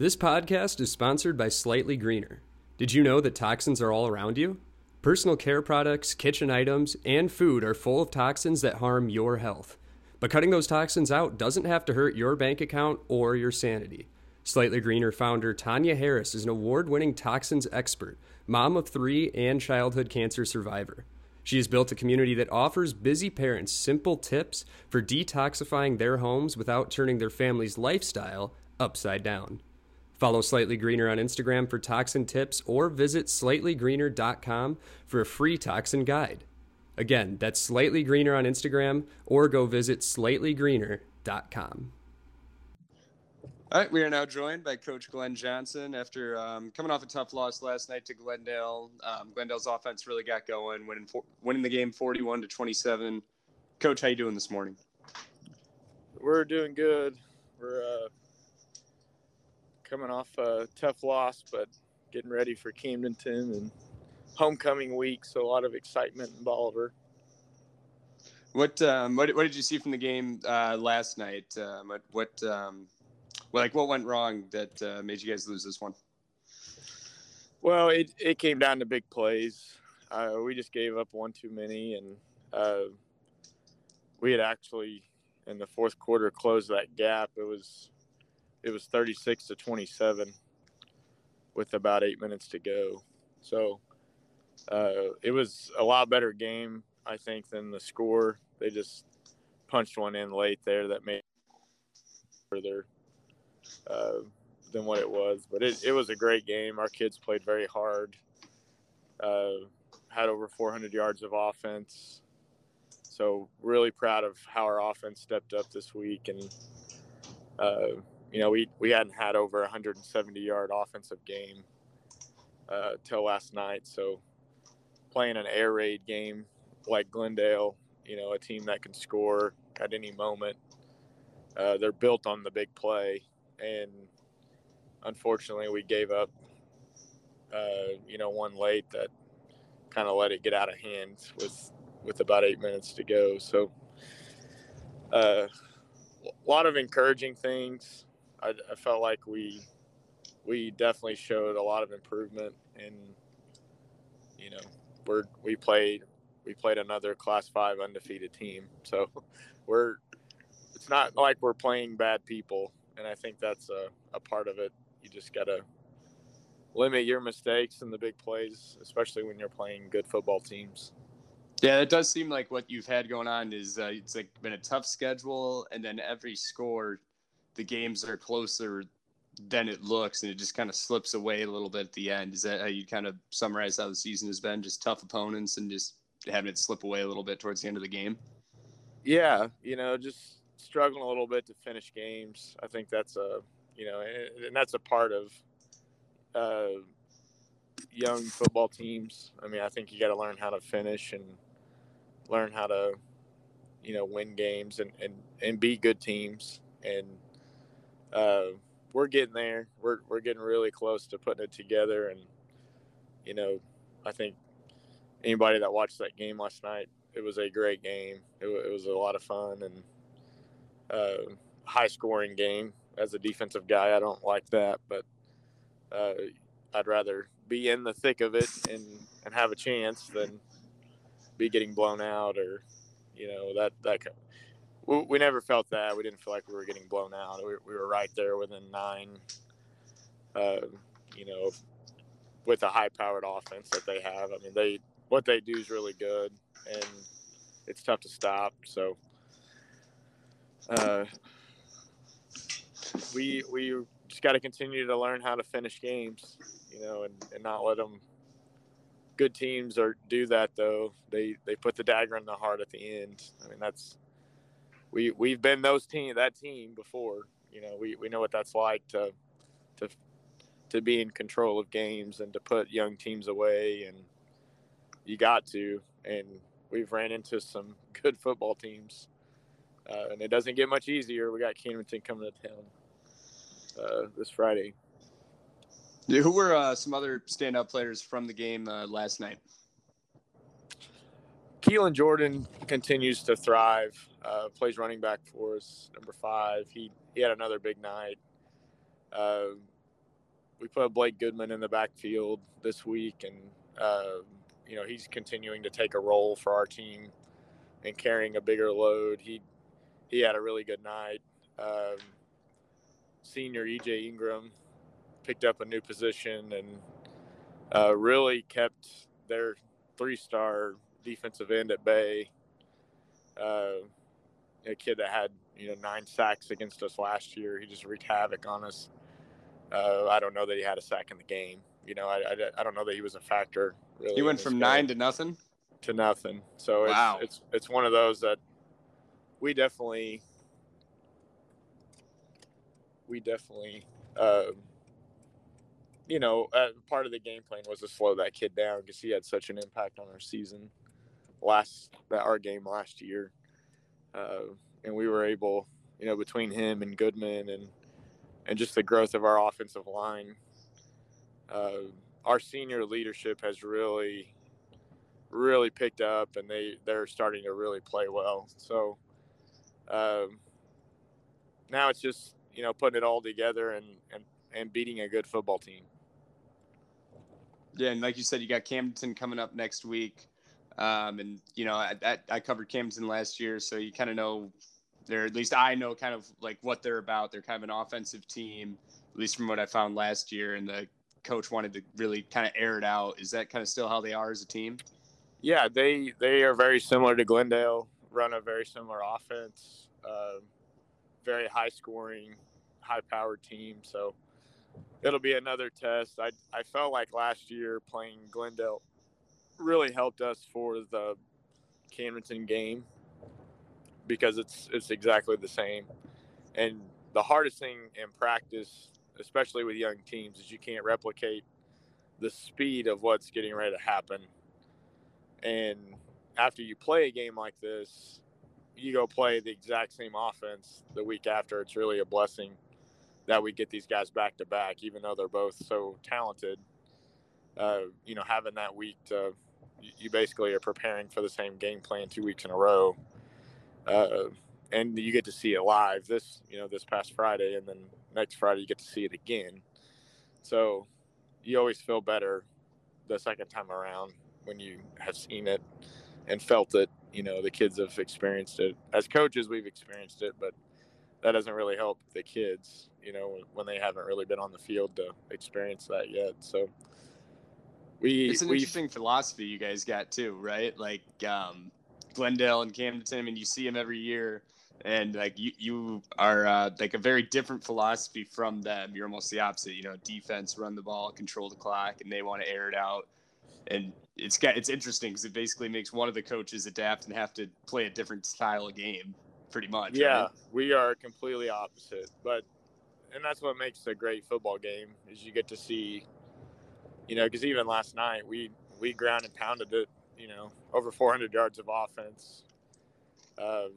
This podcast is sponsored by Slightly Greener. Did you know that toxins are all around you? Personal care products, kitchen items, and food are full of toxins that harm your health. But cutting those toxins out doesn't have to hurt your bank account or your sanity. Slightly Greener founder Tanya Harris is an award winning toxins expert, mom of three, and childhood cancer survivor. She has built a community that offers busy parents simple tips for detoxifying their homes without turning their family's lifestyle upside down. Follow Slightly Greener on Instagram for toxin tips or visit slightlygreener.com for a free toxin guide. Again, that's Slightly Greener on Instagram or go visit slightlygreener.com. All right, we are now joined by Coach Glenn Johnson after um, coming off a tough loss last night to Glendale. Um, Glendale's offense really got going, winning for, winning the game forty-one to twenty-seven. Coach, how you doing this morning? We're doing good. We're uh, coming off a tough loss, but getting ready for Camdenton and homecoming week. So a lot of excitement in Bolivar. What um, what, what did you see from the game uh, last night? Um, what what um, well, like what went wrong that uh, made you guys lose this one? Well, it, it came down to big plays. Uh, we just gave up one too many, and uh, we had actually in the fourth quarter closed that gap. It was it was 36 to 27 with about eight minutes to go. So uh, it was a lot better game, I think, than the score. They just punched one in late there that made further uh, than what it was. But it, it was a great game. Our kids played very hard. Uh, had over 400 yards of offense. So really proud of how our offense stepped up this week, and uh, you know we we hadn't had over 170 yard offensive game uh, till last night. So playing an air raid game like Glendale, you know, a team that can score at any moment. Uh, they're built on the big play, and unfortunately, we gave up, uh, you know, one late that kind of let it get out of hand with with about eight minutes to go. So, uh, a lot of encouraging things. I, I felt like we we definitely showed a lot of improvement, and you know, we're we played we played another Class Five undefeated team, so we're it's not like we're playing bad people and I think that's a, a part of it. You just got to limit your mistakes and the big plays, especially when you're playing good football teams. Yeah, it does seem like what you've had going on is uh, it's like been a tough schedule, and then every score, the games are closer than it looks, and it just kind of slips away a little bit at the end. Is that how you kind of summarize how the season has been? Just tough opponents and just having it slip away a little bit towards the end of the game. Yeah, you know, just struggling a little bit to finish games. I think that's a you know, and, that's a part of uh, young football teams. I mean, I think you got to learn how to finish and learn how to you know win games and and and be good teams. And uh, we're getting there. We're we're getting really close to putting it together. And you know, I think anybody that watched that game last night, it was a great game. It, it was a lot of fun and uh, high scoring game. As a defensive guy, I don't like that, but uh, I'd rather be in the thick of it and, and have a chance than be getting blown out or, you know, that, that we, never felt that. We didn't feel like we were getting blown out. We, we were right there within nine, uh, you know, with a high powered offense that they have. I mean, they, what they do is really good and it's tough to stop. So, uh, we we just got to continue to learn how to finish games, you know, and, and not let them. Good teams are do that though. They they put the dagger in the heart at the end. I mean that's we we've been those team that team before. You know we, we know what that's like to to to be in control of games and to put young teams away, and you got to. And we've ran into some good football teams, uh, and it doesn't get much easier. We got Camdenton coming to town uh, this Friday. Yeah, who were uh, some other standout players from the game uh, last night? Keelan Jordan continues to thrive. Uh, plays running back for us, number five. He he had another big night. Uh, we put Blake Goodman in the backfield this week, and uh, you know he's continuing to take a role for our team and carrying a bigger load. He he had a really good night. Um, senior EJ Ingram picked up a new position and uh, really kept their three-star defensive end at bay. Uh, a kid that had you know nine sacks against us last year. He just wreaked havoc on us. Uh, I don't know that he had a sack in the game. You know, I, I, I don't know that he was a factor. Really, he went from nine to nothing. To nothing. So wow. it's, it's it's one of those that we definitely we definitely uh, you know uh, part of the game plan was to slow that kid down because he had such an impact on our season last that our game last year, uh, and we were able, you know, between him and Goodman and and just the growth of our offensive line, uh, our senior leadership has really really picked up, and they they're starting to really play well. So um, now it's just you know putting it all together and and and beating a good football team. Yeah, and like you said, you got Camden coming up next week. Um, and you know, I, I, I covered Camden last year, so you kind of know they're at least I know kind of like what they're about. They're kind of an offensive team, at least from what I found last year. And the coach wanted to really kind of air it out. Is that kind of still how they are as a team? Yeah, they they are very similar to Glendale. Run a very similar offense, uh, very high scoring, high powered team. So it'll be another test. I I felt like last year playing Glendale really helped us for the Camdenton game because it's it's exactly the same. And the hardest thing in practice, especially with young teams, is you can't replicate the speed of what's getting ready to happen. And after you play a game like this, you go play the exact same offense the week after. It's really a blessing that we get these guys back to back, even though they're both so talented. Uh, you know, having that week to you basically are preparing for the same game plan two weeks in a row, uh, and you get to see it live this you know this past Friday, and then next Friday you get to see it again. So you always feel better the second time around when you have seen it and felt it. You know the kids have experienced it. As coaches, we've experienced it, but that doesn't really help the kids. You know when they haven't really been on the field to experience that yet. So we it's an we, interesting philosophy you guys got too, right? Like um, Glendale and Camden. I mean, you see them every year, and like you, you are uh, like a very different philosophy from them. You're almost the opposite. You know, defense, run the ball, control the clock, and they want to air it out. And it's got it's interesting because it basically makes one of the coaches adapt and have to play a different style of game, pretty much. Yeah, right? we are completely opposite, but and that's what makes a great football game is you get to see you know, because even last night we we ground and pounded it, you know, over 400 yards of offense, um,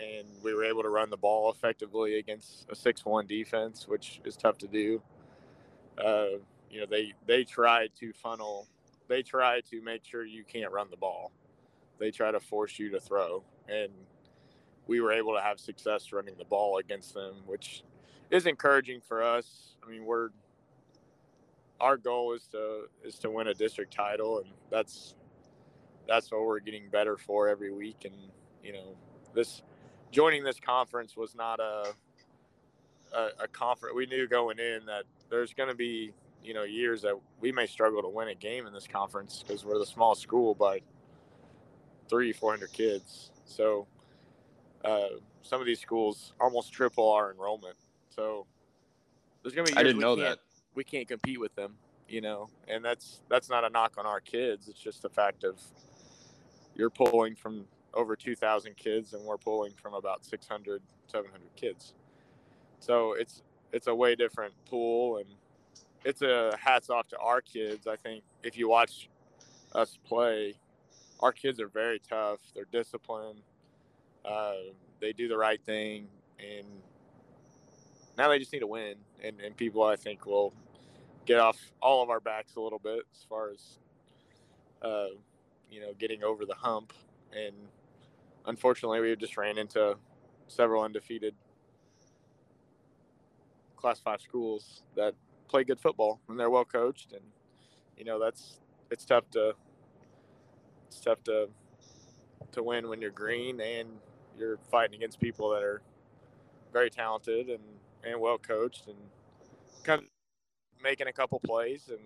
and we were able to run the ball effectively against a six-one defense, which is tough to do. Uh, you know, they they try to funnel, they try to make sure you can't run the ball. They try to force you to throw, and we were able to have success running the ball against them, which is encouraging for us. I mean, we're our goal is to is to win a district title, and that's that's what we're getting better for every week. And you know, this joining this conference was not a a, a conference. We knew going in that there's going to be you know years that we may struggle to win a game in this conference because we're the small school by three four hundred kids. So uh, some of these schools almost triple our enrollment. So there's going to be. I didn't know that we can't compete with them, you know, and that's that's not a knock on our kids. It's just the fact of you're pulling from over 2,000 kids, and we're pulling from about 600, 700 kids. So it's it's a way different pool, and it's a hats off to our kids. I think if you watch us play, our kids are very tough. They're disciplined. Uh, they do the right thing, and now they just need to win. And, and people, I think, will get off all of our backs a little bit as far as uh, you know getting over the hump. And unfortunately, we just ran into several undefeated class five schools that play good football and they're well coached and you know that's it's tough to it's tough to to win when you're green and you're fighting against people that are very talented and and well coached and kind of making a couple plays and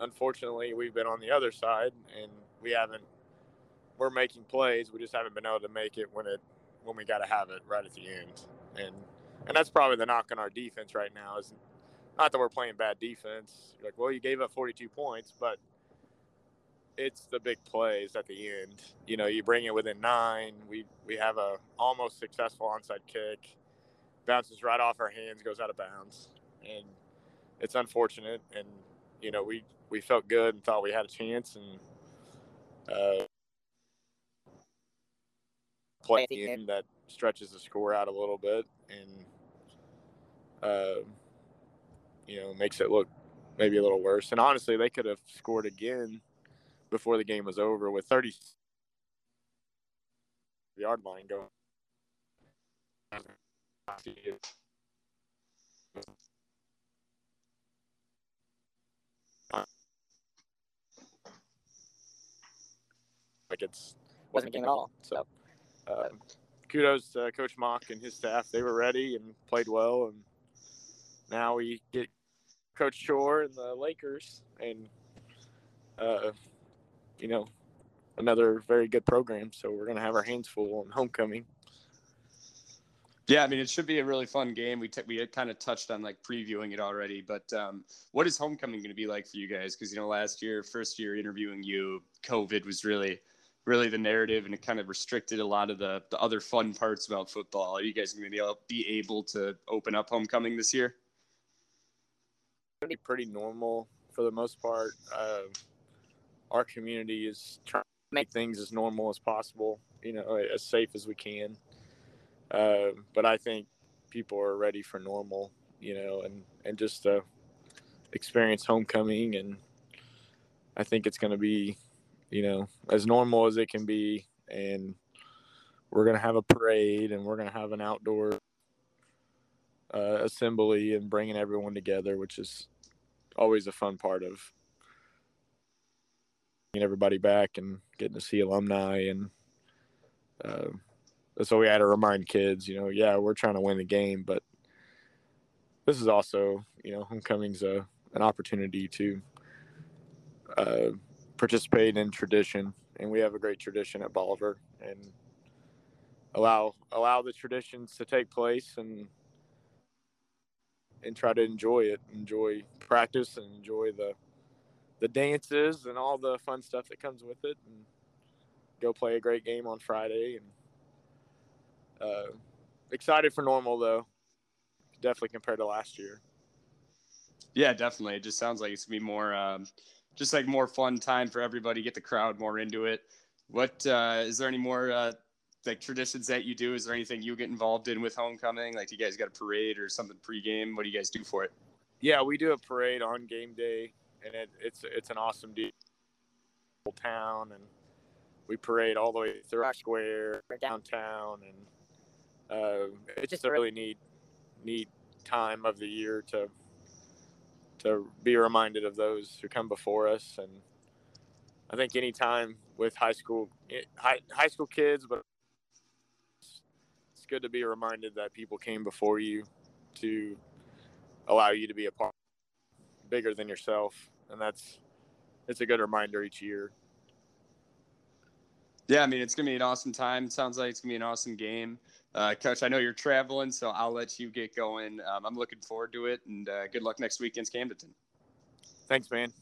unfortunately we've been on the other side and we haven't we're making plays. We just haven't been able to make it when it when we got to have it right at the end. And and that's probably the knock on our defense right now is not that we're playing bad defense You're like well you gave up 42 points but it's the big plays at the end. You know you bring it within nine. We we have a almost successful onside kick bounces right off our hands goes out of bounds. And it's unfortunate and you know we we felt good and thought we had a chance and uh play the end that stretches the score out a little bit and uh, you know makes it look maybe a little worse. And honestly they could have scored again before the game was over with 30 yard line going like it's wasn't a game at all so um, kudos to Coach Mock and his staff. They were ready and played well, and now we get Coach Shore and the Lakers, and uh, you know, another very good program. So we're gonna have our hands full on homecoming. Yeah, I mean, it should be a really fun game. We t- we had kind of touched on like previewing it already, but um, what is homecoming going to be like for you guys? Because you know, last year, first year interviewing you, COVID was really really the narrative and it kind of restricted a lot of the, the other fun parts about football. Are you guys going to be able, to open up homecoming this year? Pretty, pretty normal for the most part. Uh, our community is trying to make things as normal as possible, you know, as safe as we can. Uh, but I think people are ready for normal, you know, and, and just uh, experience homecoming. And I think it's going to be you know, as normal as it can be. And we're going to have a parade and we're going to have an outdoor uh, assembly and bringing everyone together, which is always a fun part of getting everybody back and getting to see alumni. And uh, so we had to remind kids, you know, yeah, we're trying to win the game, but this is also, you know, homecoming's a, an opportunity to uh, participate in tradition, and we have a great tradition at Bolivar, and allow allow the traditions to take place and and try to enjoy it, enjoy practice, and enjoy the the dances and all the fun stuff that comes with it, and go play a great game on Friday. And uh, excited for normal though, definitely compared to last year. Yeah, definitely. It just sounds like it's gonna be more. Um just like more fun time for everybody, get the crowd more into it. What uh, is there any more uh, like traditions that you do? Is there anything you get involved in with homecoming? Like, you guys got a parade or something pregame? What do you guys do for it? Yeah, we do a parade on game day, and it, it's it's an awesome deal. Town, and we parade all the way through our square downtown, and uh, it's just a really neat neat time of the year to to be reminded of those who come before us. And I think anytime with high school eh, high, high school kids, but it's good to be reminded that people came before you to allow you to be a part bigger than yourself, and that's it's a good reminder each year. Yeah, I mean it's gonna be an awesome time. It sounds like it's gonna be an awesome game. Uh, Coach, I know you're traveling, so I'll let you get going. Um, I'm looking forward to it, and uh, good luck next week against Camdenton. Thanks, man.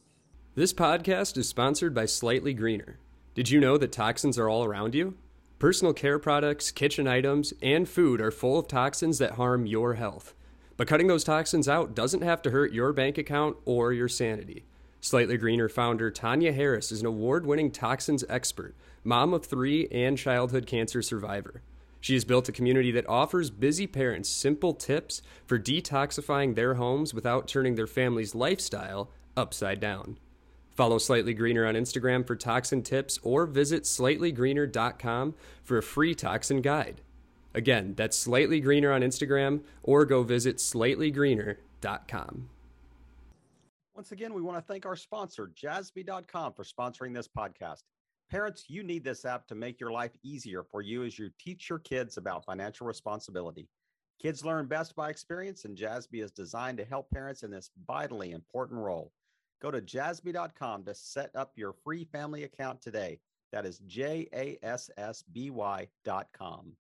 This podcast is sponsored by Slightly Greener. Did you know that toxins are all around you? Personal care products, kitchen items, and food are full of toxins that harm your health. But cutting those toxins out doesn't have to hurt your bank account or your sanity. Slightly Greener founder Tanya Harris is an award winning toxins expert, mom of three, and childhood cancer survivor. She has built a community that offers busy parents simple tips for detoxifying their homes without turning their family's lifestyle upside down. Follow Slightly Greener on Instagram for toxin tips or visit slightlygreener.com for a free toxin guide. Again, that's Slightly Greener on Instagram or go visit slightlygreener.com. Once again, we want to thank our sponsor, jassby.com, for sponsoring this podcast. Parents, you need this app to make your life easier for you as you teach your kids about financial responsibility. Kids learn best by experience, and Jassby is designed to help parents in this vitally important role. Go to jassby.com to set up your free family account today. That is J A S S B Y.com.